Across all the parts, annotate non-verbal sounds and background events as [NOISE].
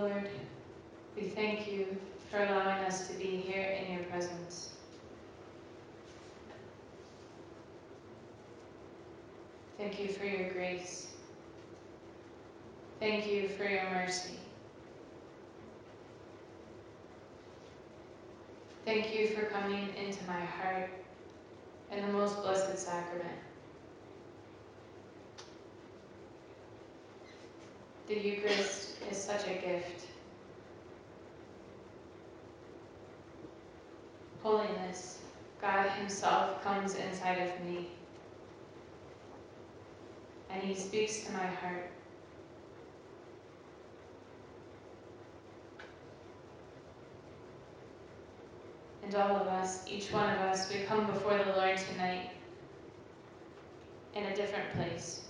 Lord, we thank you for allowing us to be here in your presence. Thank you for your grace. Thank you for your mercy. Thank you for coming into my heart in the most blessed sacrament. The Eucharist is such a gift. Holiness, God Himself comes inside of me and He speaks to my heart. And all of us, each one of us, we come before the Lord tonight in a different place.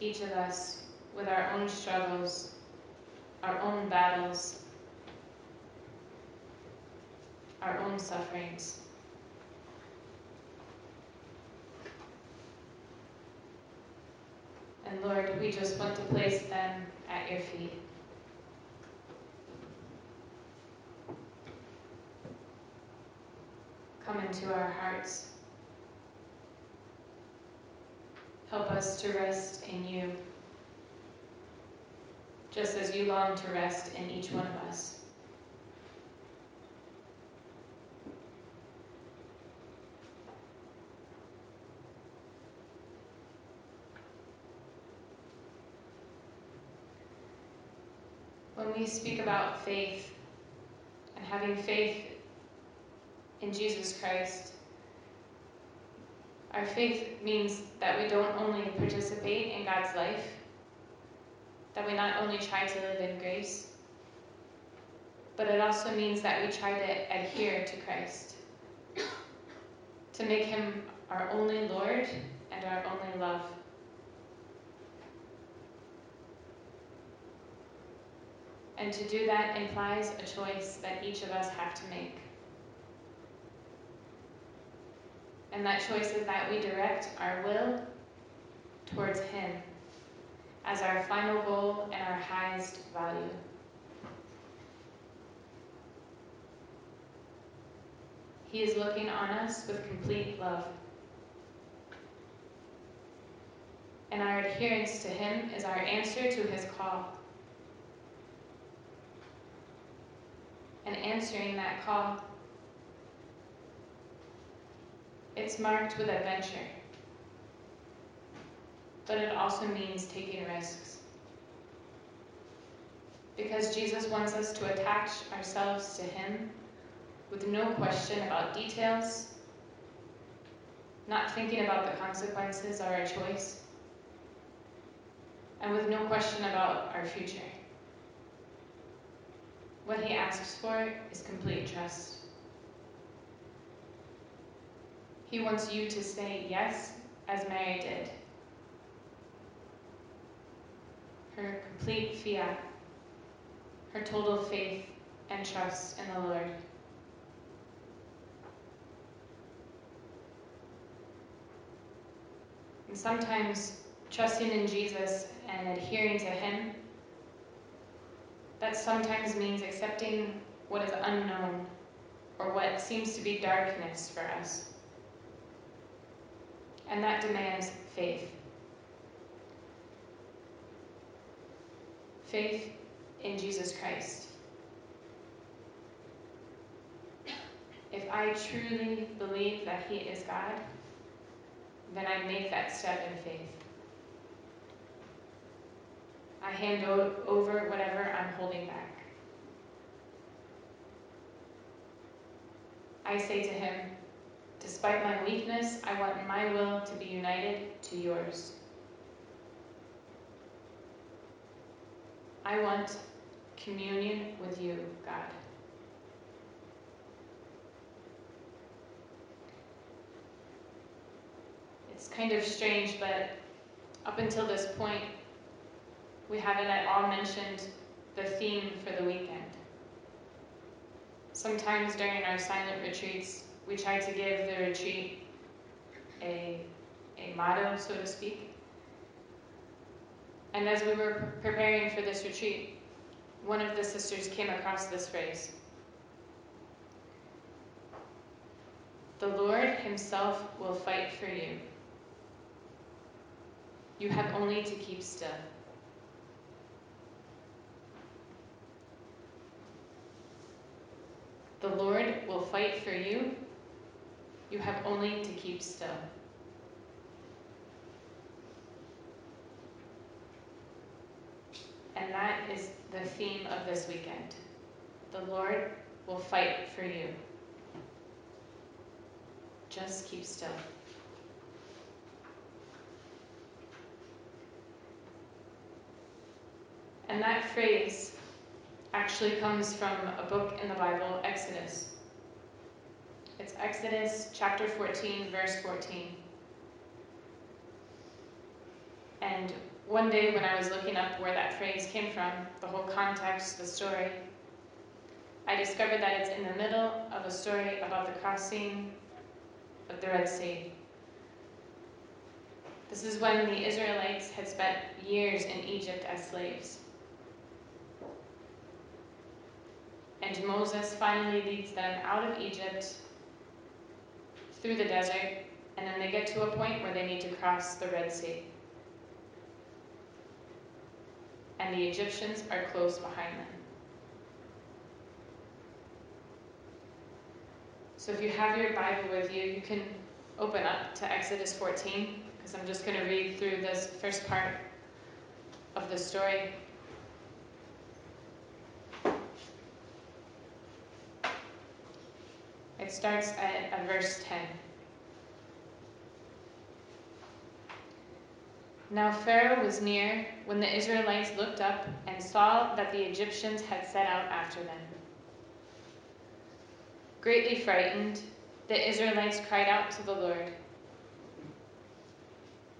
Each of us with our own struggles, our own battles, our own sufferings. And Lord, we just want to place them at your feet. Come into our hearts. Help us to rest in you, just as you long to rest in each one of us. When we speak about faith and having faith in Jesus Christ, our faith means that we don't only participate in God's life, that we not only try to live in grace, but it also means that we try to adhere to Christ, to make him our only Lord and our only love. And to do that implies a choice that each of us have to make. And that choice is that we direct our will towards Him as our final goal and our highest value. He is looking on us with complete love. And our adherence to Him is our answer to His call. And answering that call It's marked with adventure, but it also means taking risks. Because Jesus wants us to attach ourselves to Him with no question about details, not thinking about the consequences of our choice, and with no question about our future. What He asks for is complete trust. He wants you to say yes, as Mary did. Her complete fiat, her total faith and trust in the Lord. And sometimes trusting in Jesus and adhering to Him, that sometimes means accepting what is unknown or what seems to be darkness for us and that demands faith. Faith in Jesus Christ. If I truly believe that He is God, then I make that step in faith. I hand over whatever I'm holding back. I say to Him, Despite my weakness, I want my will to be united to yours. I want communion with you, God. It's kind of strange, but up until this point, we haven't at all mentioned the theme for the weekend. Sometimes during our silent retreats, we try to give the retreat a, a motto, so to speak. And as we were preparing for this retreat, one of the sisters came across this phrase The Lord Himself will fight for you. You have only to keep still. The Lord will fight for you. You have only to keep still. And that is the theme of this weekend. The Lord will fight for you. Just keep still. And that phrase actually comes from a book in the Bible, Exodus. It's Exodus chapter 14, verse 14. And one day when I was looking up where that phrase came from, the whole context, the story, I discovered that it's in the middle of a story about the crossing of the Red Sea. This is when the Israelites had spent years in Egypt as slaves. And Moses finally leads them out of Egypt through the desert, and then they get to a point where they need to cross the Red Sea. And the Egyptians are close behind them. So if you have your Bible with you, you can open up to Exodus 14, because I'm just going to read through this first part of the story. It starts at, at verse 10. Now Pharaoh was near when the Israelites looked up and saw that the Egyptians had set out after them. Greatly frightened, the Israelites cried out to the Lord.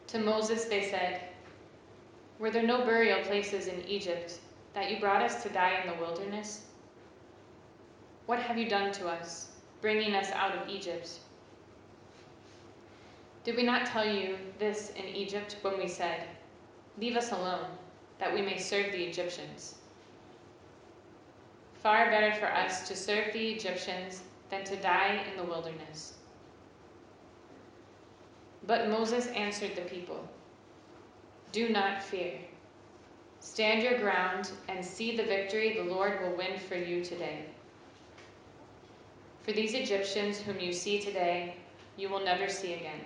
To Moses they said, Were there no burial places in Egypt that you brought us to die in the wilderness? What have you done to us, bringing us out of Egypt? Did we not tell you this in Egypt when we said, Leave us alone, that we may serve the Egyptians? Far better for us to serve the Egyptians than to die in the wilderness. But Moses answered the people Do not fear. Stand your ground and see the victory the Lord will win for you today. For these Egyptians whom you see today, you will never see again.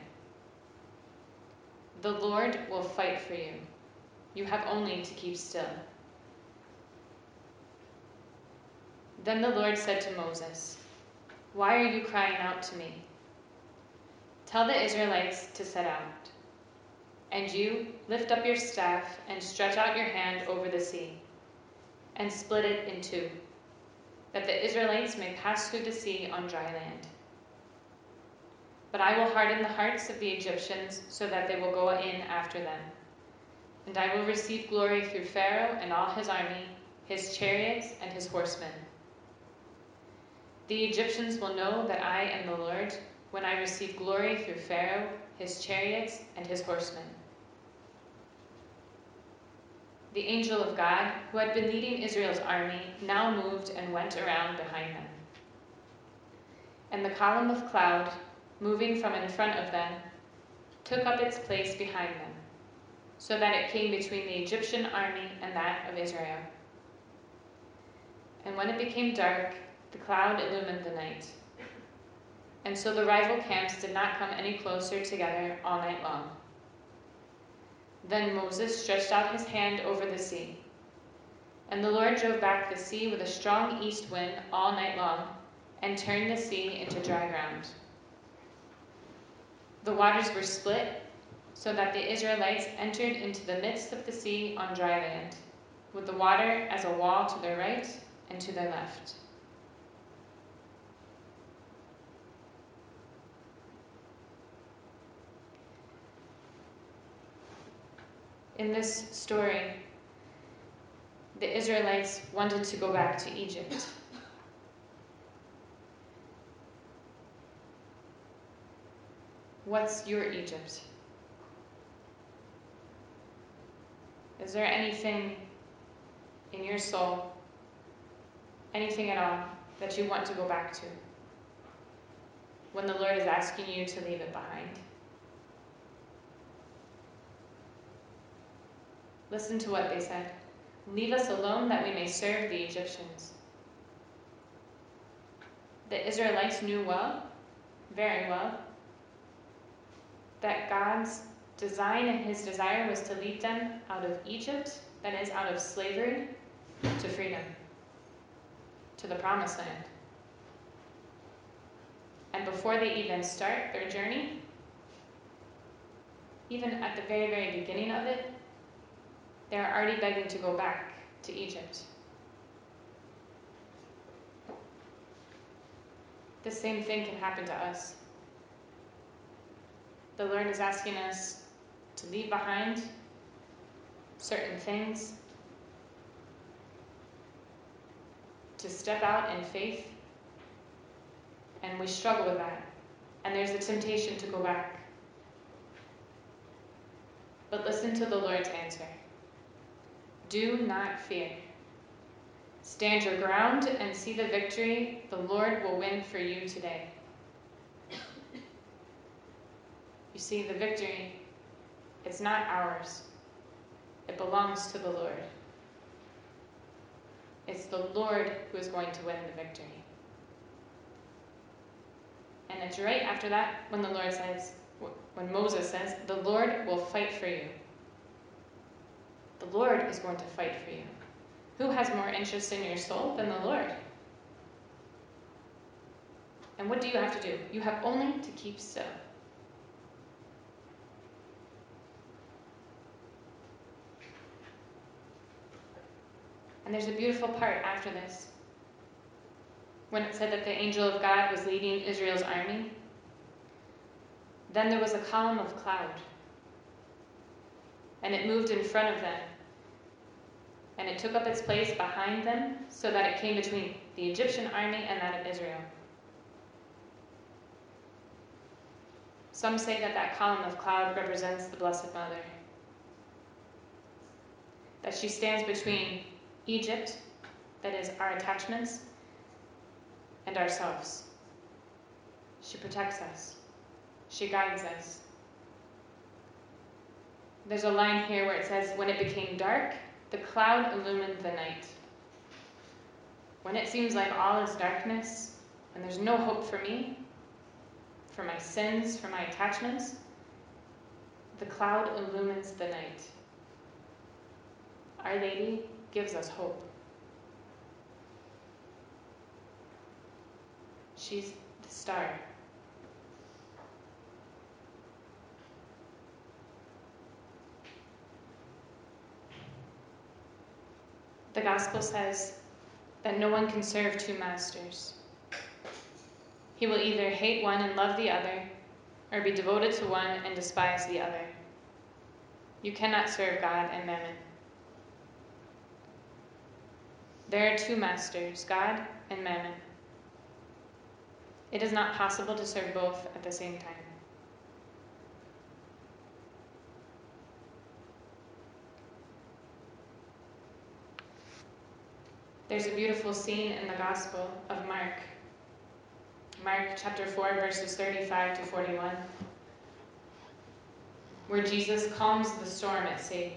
The Lord will fight for you. You have only to keep still. Then the Lord said to Moses, Why are you crying out to me? Tell the Israelites to set out. And you lift up your staff and stretch out your hand over the sea, and split it in two, that the Israelites may pass through the sea on dry land. But I will harden the hearts of the Egyptians so that they will go in after them. And I will receive glory through Pharaoh and all his army, his chariots, and his horsemen. The Egyptians will know that I am the Lord when I receive glory through Pharaoh, his chariots, and his horsemen. The angel of God, who had been leading Israel's army, now moved and went around behind them. And the column of cloud moving from in front of them, took up its place behind them, so that it came between the Egyptian army and that of Israel. And when it became dark, the cloud illumined the night. And so the rival camps did not come any closer together all night long. Then Moses stretched out his hand over the sea. And the Lord drove back the sea with a strong east wind all night long, and turned the sea into dry ground. The waters were split so that the Israelites entered into the midst of the sea on dry land, with the water as a wall to their right and to their left. In this story, the Israelites wanted to go back to Egypt. What's your Egypt? Is there anything in your soul, anything at all, that you want to go back to? When the Lord is asking you to leave it behind? Listen to what they said. Leave us alone that we may serve the Egyptians. The Israelites knew well, very well, that God's design and his desire was to lead them out of Egypt, that is, out of slavery, to freedom, to the promised land. And before they even start their journey, even at the very, very beginning of it, they're already begging to go back to Egypt. The same thing can happen to us. The Lord is asking us to leave behind certain things, to step out in faith, and we struggle with that. And there's a temptation to go back. But listen to the Lord's answer. Do not fear. Stand your ground and see the victory the Lord will win for you today. You see, the victory, it's not ours, it belongs to the Lord. It's the Lord who is going to win the victory. And it's right after that when the Lord says, when Moses says, the Lord will fight for you. The Lord is going to fight for you. Who has more interest in your soul than the Lord? And what do you have to do? You have only to keep still. And there's a beautiful part after this. When it said that the angel of God was leading Israel's army, then there was a column of cloud, and it moved in front of them and it took up its place behind them so that it came between the Egyptian army and that of Israel. Some say that that column of cloud represents the Blessed Mother. That she stands between Egypt, that is, our attachments, and ourselves. She protects us, she guides us. There's a line here where it says, When it became dark, the cloud illumined the night. When it seems like all is darkness and there's no hope for me, for my sins, for my attachments, the cloud illumines the night. Our Lady gives us hope. She's the star. The gospel says that no one can serve two masters. He will either hate one and love the other, or be devoted to one and despise the other. You cannot serve God and mammon. There are two masters, God and mammon. It is not possible to serve both at the same time. There's a beautiful scene in the Gospel of Mark. Mark chapter 4, verses 35 to 41, where Jesus calms the storm at sea.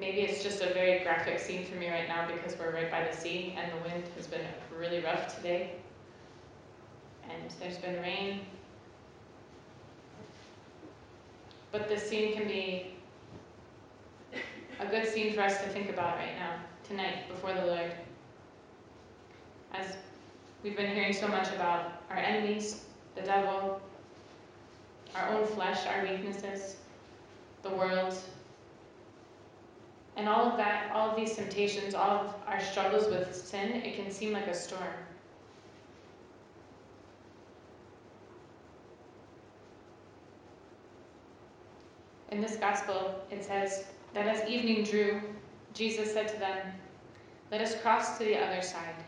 Maybe it's just a very graphic scene for me right now because we're right by the sea and the wind has been really rough today. And there's been rain. But this scene can be a good scene for us to think about right now, tonight, before the Lord. As we've been hearing so much about our enemies, the devil, our own flesh, our weaknesses, the world, and all of that, all of these temptations, all of our struggles with sin, it can seem like a storm. In this gospel, it says, that as evening drew, Jesus said to them, Let us cross to the other side.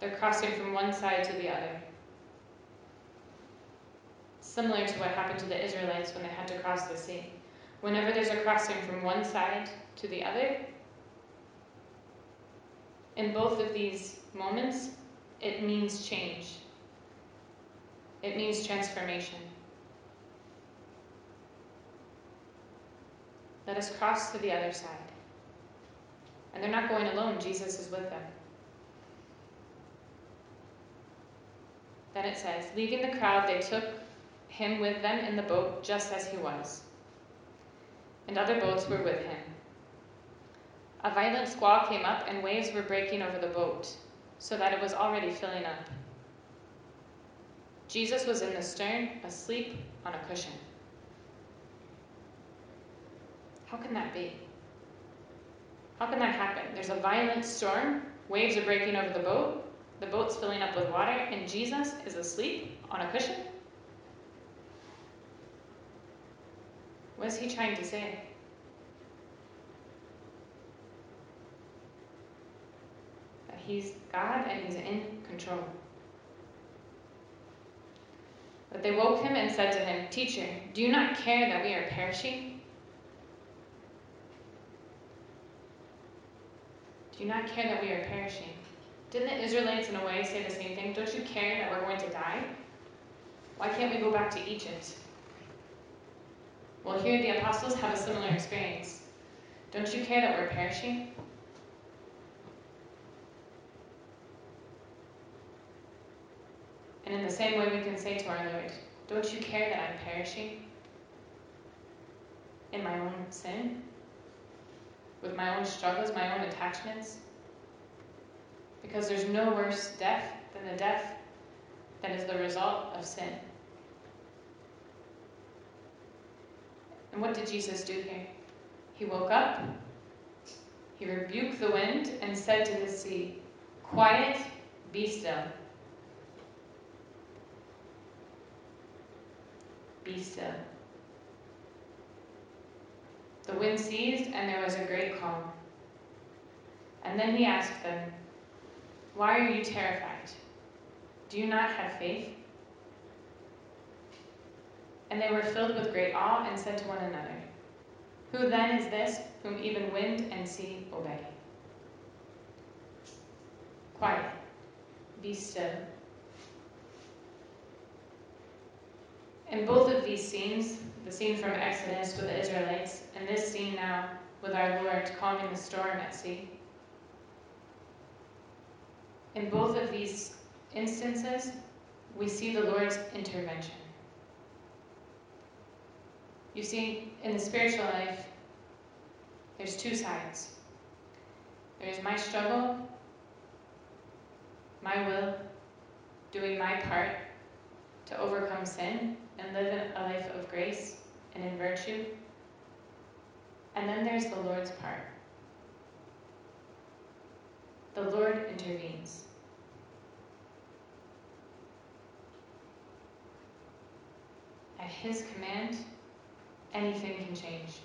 They're crossing from one side to the other. similar to what happened to the Israelites when they had to cross the sea. Whenever there's a crossing from one side to the other, in both of these moments, it means change. It means transformation. Let us cross to the other side. And they're not going alone, Jesus is with them. Then it says, Leaving the crowd, they took him with them in the boat just as he was. And other boats were with him. A violent squall came up, and waves were breaking over the boat, so that it was already filling up. Jesus was in the stern, asleep on a cushion. How can that be? How can that happen? There's a violent storm, waves are breaking over the boat, the boat's filling up with water, and Jesus is asleep on a cushion? What is he trying to say? That he's God and he's in control. But they woke him and said to him, Teacher, do you not care that we are perishing? Do you not care that we are perishing? Didn't the Israelites, in a way, say the same thing? Don't you care that we're going to die? Why can't we go back to Egypt? Well, here the apostles have a similar experience. Don't you care that we're perishing? And in the same way, we can say to our Lord, Don't you care that I'm perishing in my own sin? With my own struggles, my own attachments? Because there's no worse death than the death that is the result of sin. And what did Jesus do here? He woke up, he rebuked the wind, and said to the sea, Quiet, be still. Be still. The wind ceased, and there was a great calm. And then he asked them, Why are you terrified? Do you not have faith? And they were filled with great awe and said to one another, Who then is this whom even wind and sea obey? Quiet, be still. In both of these scenes, the scene from Exodus with the Israelites, and this scene now with our Lord calming the storm at sea, in both of these instances, we see the Lord's intervention. You see, in the spiritual life, there's two sides. There's my struggle, my will, doing my part to overcome sin and live a life of grace and in virtue. And then there's the Lord's part. The Lord intervenes. At His command, anything can change.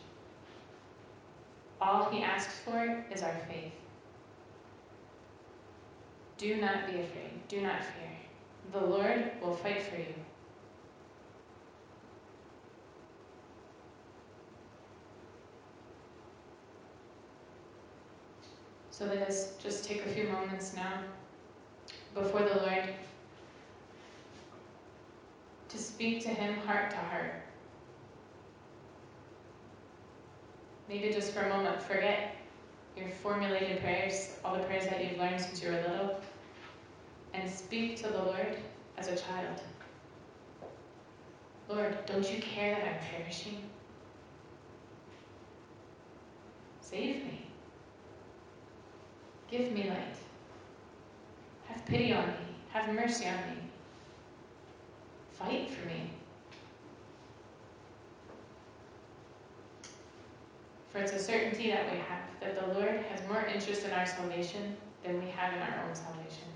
All He asks for is our faith. Do not be afraid. Do not fear. The Lord will fight for you. So let us just take a few moments now before the Lord to speak to Him heart to heart. Maybe just for a moment, forget your formulated prayers, all the prayers that you've learned since you were little, and speak to the Lord as a child. Lord, don't you care that I'm perishing? Save me. Give me light. Have pity on me. Have mercy on me. Fight for me. For it's a certainty that we have that the Lord has more interest in our salvation than we have in our own salvation.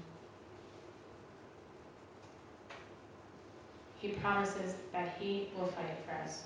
He promises that He will fight for us.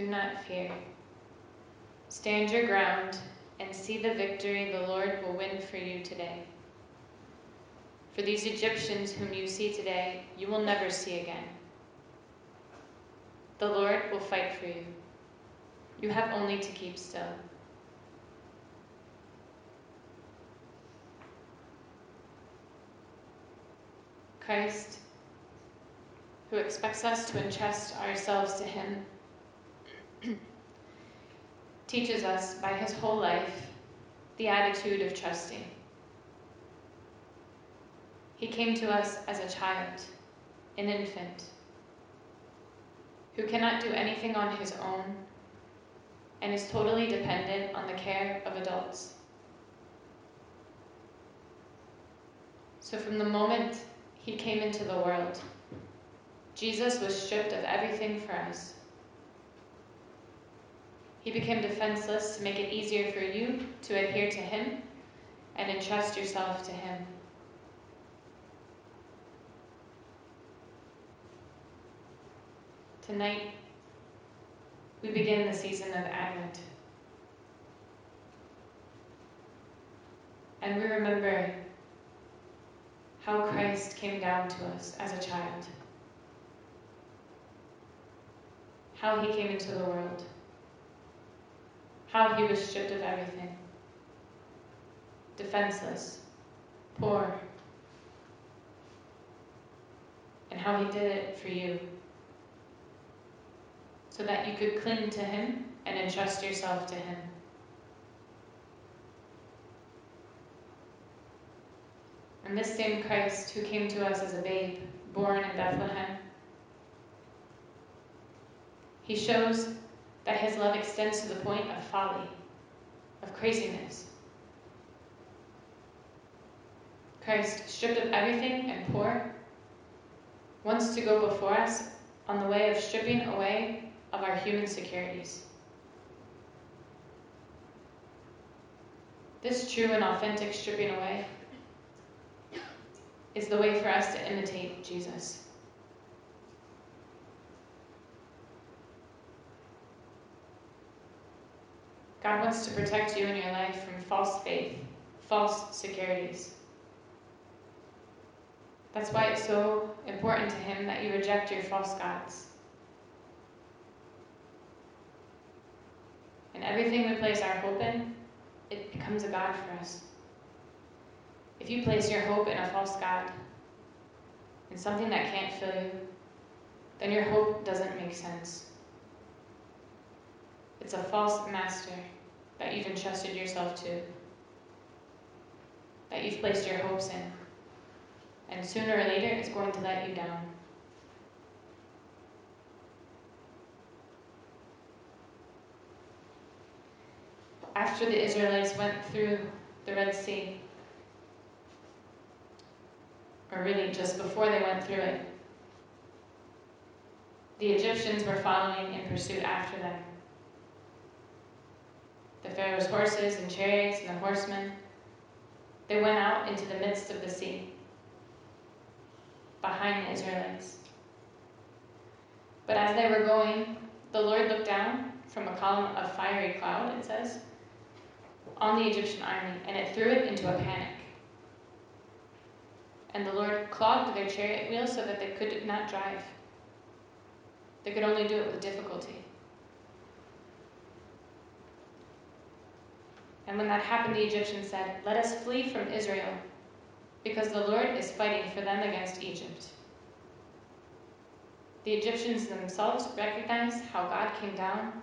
Do not fear. Stand your ground and see the victory the Lord will win for you today. For these Egyptians whom you see today, you will never see again. The Lord will fight for you. You have only to keep still. Christ, who expects us to entrust ourselves to Him, [CLEARS THROAT] teaches us by His whole life the attitude of trusting. He came to us as a child, an infant, who cannot do anything on his own and is totally dependent on the care of adults. So, from the moment he came into the world, Jesus was stripped of everything for us. He became defenseless to make it easier for you to adhere to him and entrust yourself to him. Tonight, we begin the season of Advent. And we remember how Christ came down to us as a child, how he came into the world, how he was stripped of everything, defenseless, poor, and how he did it for you so that you could cling to Him and entrust yourself to Him. And this same Christ who came to us as a babe, born in Bethlehem, he shows that his love extends to the point of folly, of craziness. Christ, stripped of everything and poor, wants to go before us on the way of stripping away of our human securities. This true and authentic stripping away is the way for us to imitate Jesus. God wants to protect you in your life from false faith, false securities. That's why it's so important to Him that you reject your false gods. And everything we place our hope in, it becomes a God for us. If you place your hope in a false God, in something that can't fill you, then your hope doesn't make sense. It's a false master that you've entrusted yourself to, that you've placed your hopes in. And sooner or later, it's going to let you down. after the Israelites went through the Red Sea, or really just before they went through it, the Egyptians were following in pursuit after them. The Pharaoh's horses and chariots and the horsemen, they went out into the midst of the sea, behind the Israelites. But as they were going, the Lord looked down from a column of fiery cloud, it says, on the Egyptian army, and it threw it into a panic. And the Lord clogged their chariot wheels so that they could not drive. They could only do it with difficulty. And when that happened, the Egyptians said, Let us flee from Israel, because the Lord is fighting for them against Egypt. The Egyptians themselves recognized how God came down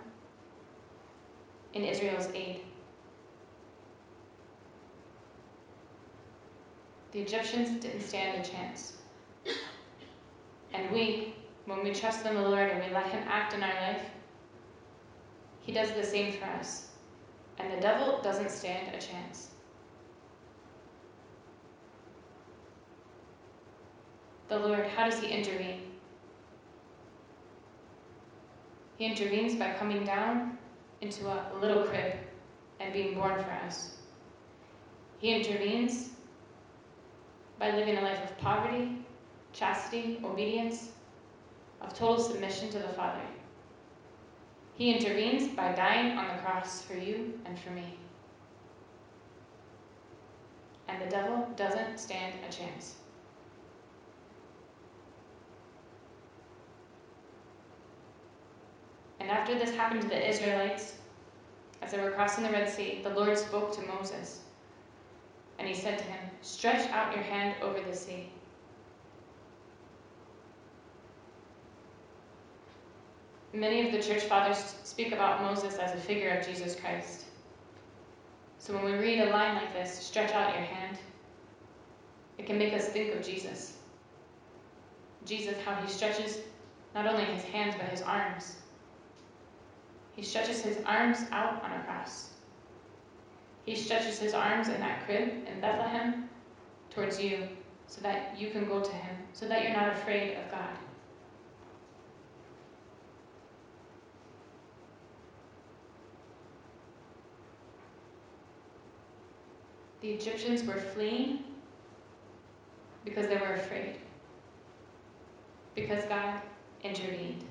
in Israel's aid. The Egyptians didn't stand a chance. And we, when we trust in the Lord and we let Him act in our life, He does the same for us. And the devil doesn't stand a chance. The Lord, how does He intervene? He intervenes by coming down into a little crib and being born for us. He intervenes by living a life of poverty, chastity, obedience, of total submission to the Father. He intervenes by dying on the cross for you and for me. And the devil doesn't stand a chance. And after this happened to the Israelites, as they were crossing the Red Sea, the Lord spoke to Moses. And he said to him, Stretch out your hand over the sea. Many of the church fathers speak about Moses as a figure of Jesus Christ. So when we read a line like this, stretch out your hand, it can make us think of Jesus. Jesus, how he stretches not only his hands, but his arms. He stretches his arms out on a cross. He stretches his arms in that crib in Bethlehem towards you so that you can go to him, so that you're not afraid of God. The Egyptians were fleeing because they were afraid, because God intervened.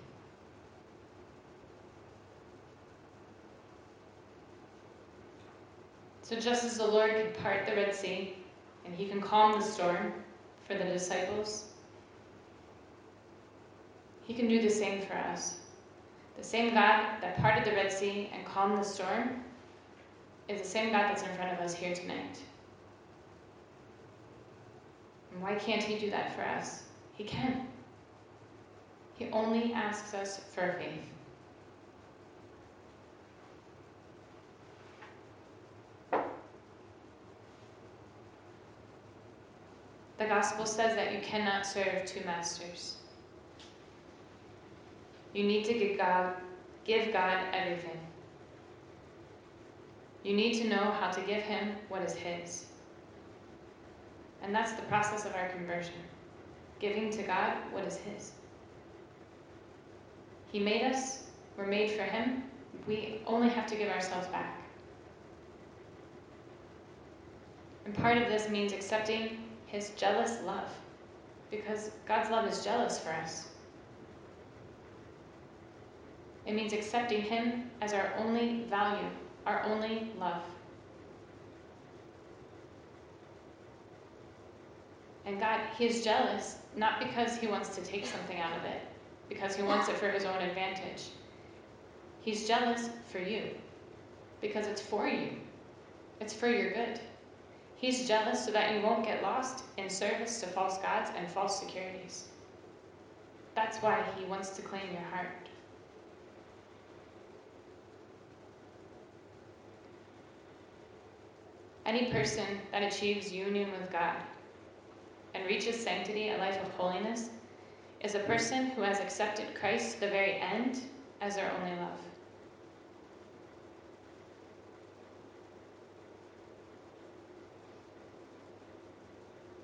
So, just as the Lord could part the Red Sea and he can calm the storm for the disciples, he can do the same for us. The same God that parted the Red Sea and calmed the storm is the same God that's in front of us here tonight. And why can't he do that for us? He can. He only asks us for faith. The gospel says that you cannot serve two masters. You need to give God, give God everything. You need to know how to give Him what is His. And that's the process of our conversion giving to God what is His. He made us, we're made for Him. We only have to give ourselves back. And part of this means accepting his jealous love. Because God's love is jealous for us. It means accepting Him as our only value, our only love. And God, He is jealous not because He wants to take something out of it, because He wants it for His own advantage. He's jealous for you because it's for you, it's for your good. He's jealous so that you won't get lost in service to false gods and false securities. That's why he wants to claim your heart. Any person that achieves union with God and reaches sanctity, a life of holiness, is a person who has accepted Christ to the very end as their only love.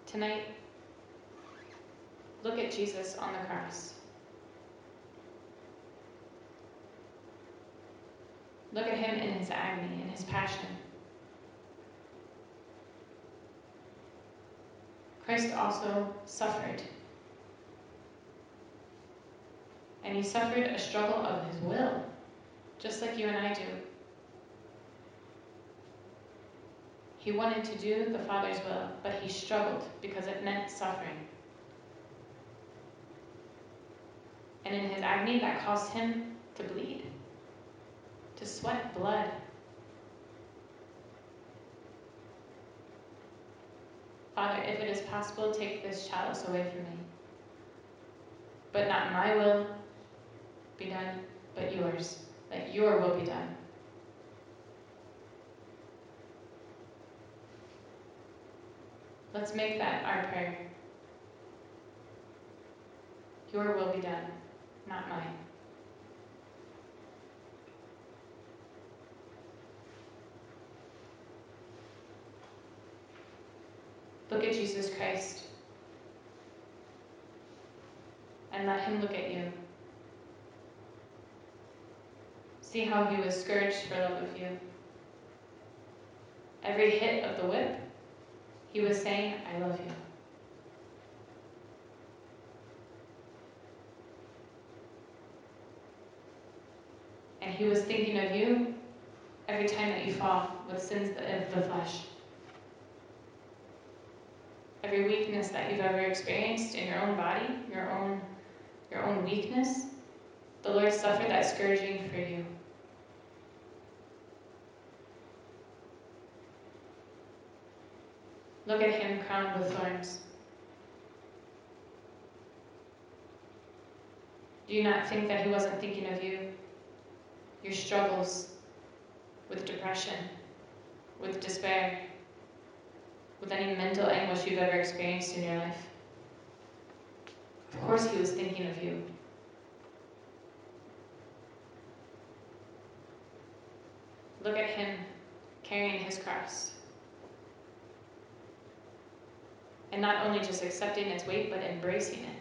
Tonight, look at Jesus on the cross. Look at him in his agony, in his passion. Christ also suffered. And he suffered a struggle of his will, just like you and I do. He wanted to do the Father's will, but he struggled because it meant suffering. And in his agony, that caused him to bleed, to sweat blood. Father, if it is possible, take this chalice away from me. But not my will be done, but yours. Let your will be done. Let's make that our prayer. Your will be done, not mine. Look at Jesus Christ and let him look at you. See how he was scourged for love of you. Every hit of the whip he was saying, I love you. And he was thinking of you every time that you fall with sins of the flesh. Every weakness that you've ever experienced in your own body, your own your own weakness, the Lord suffered that scourging for you. Look at him crowned with thorns. Do you not think that he wasn't thinking of you? Your struggles with depression, with despair, with any mental anguish you've ever experienced in your life. Of course, he was thinking of you. Look at him carrying his cross. And not only just accepting its weight, but embracing it.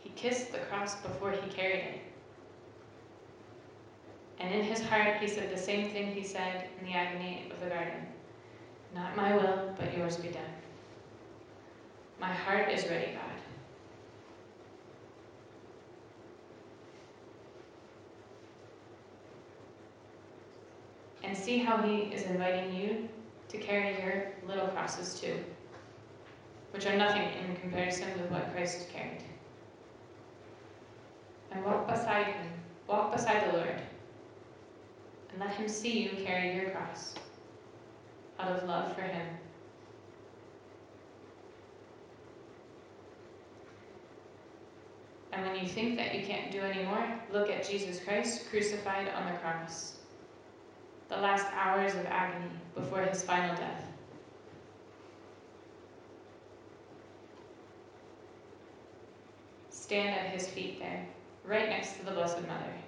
He kissed the cross before he carried it. And in his heart, he said the same thing he said in the agony of the garden Not my will, but yours be done. My heart is ready, God. And see how he is inviting you to carry your little crosses too, which are nothing in comparison with what Christ carried. And walk beside him, walk beside the Lord and let him see you carry your cross out of love for him. And when you think that you can't do anymore, look at Jesus Christ crucified on the cross. The last hours of agony before his final death. Stand at his feet there, right next to the Blessed Mother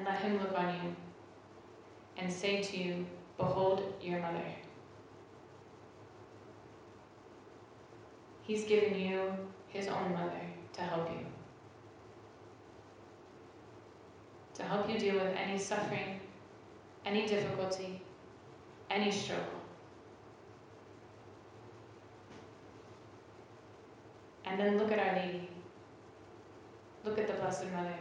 and let him look on you and say to you, Behold your mother. He's given you his own mother to help you. To help you deal with any suffering, any difficulty, any struggle. And then look at Our Lady. Look at the Blessed Mother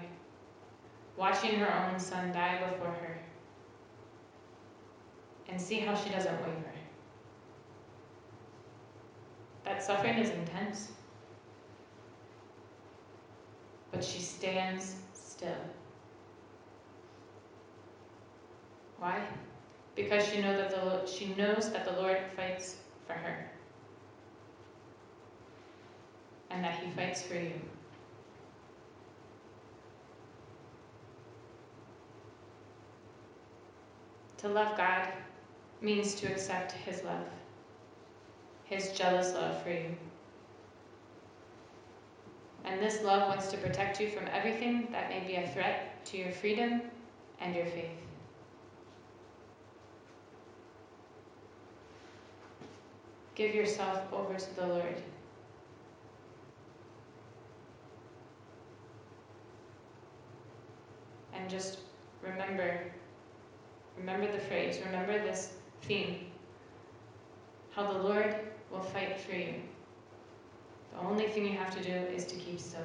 watching her own son die before her, and see how she doesn't waver. That suffering is intense, but she stands still. Why? Because she, know that the, she knows that the Lord fights for her and that he fights for you. To love God means to accept His love, His jealous love for you. And this love wants to protect you from everything that may be a threat to your freedom and your faith. Give yourself over to the Lord. And just remember Remember the phrase, remember this theme. How the Lord will fight for you. The only thing you have to do is to keep still.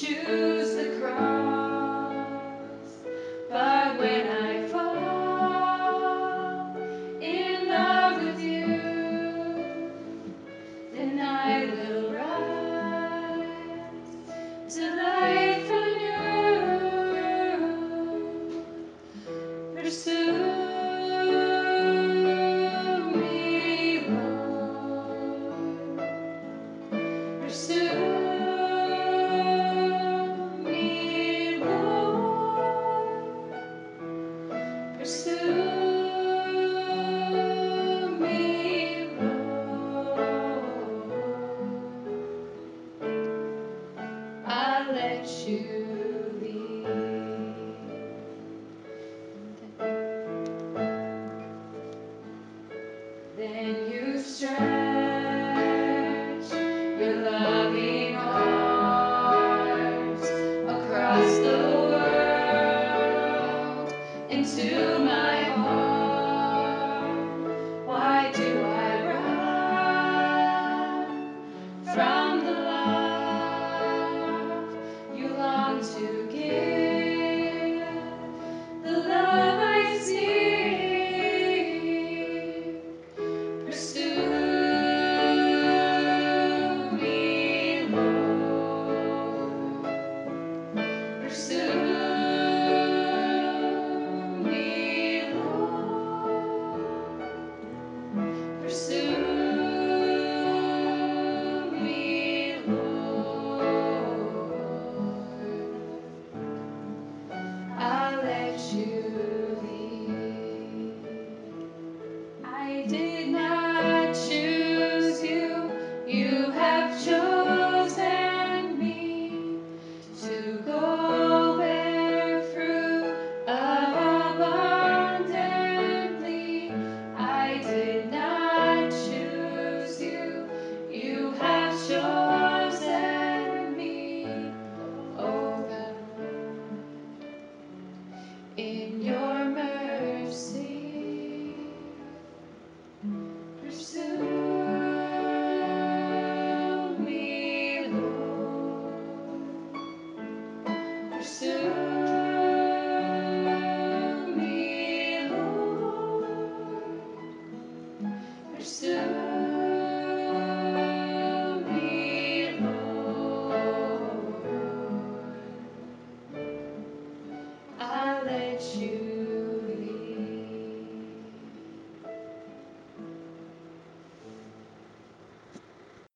To life.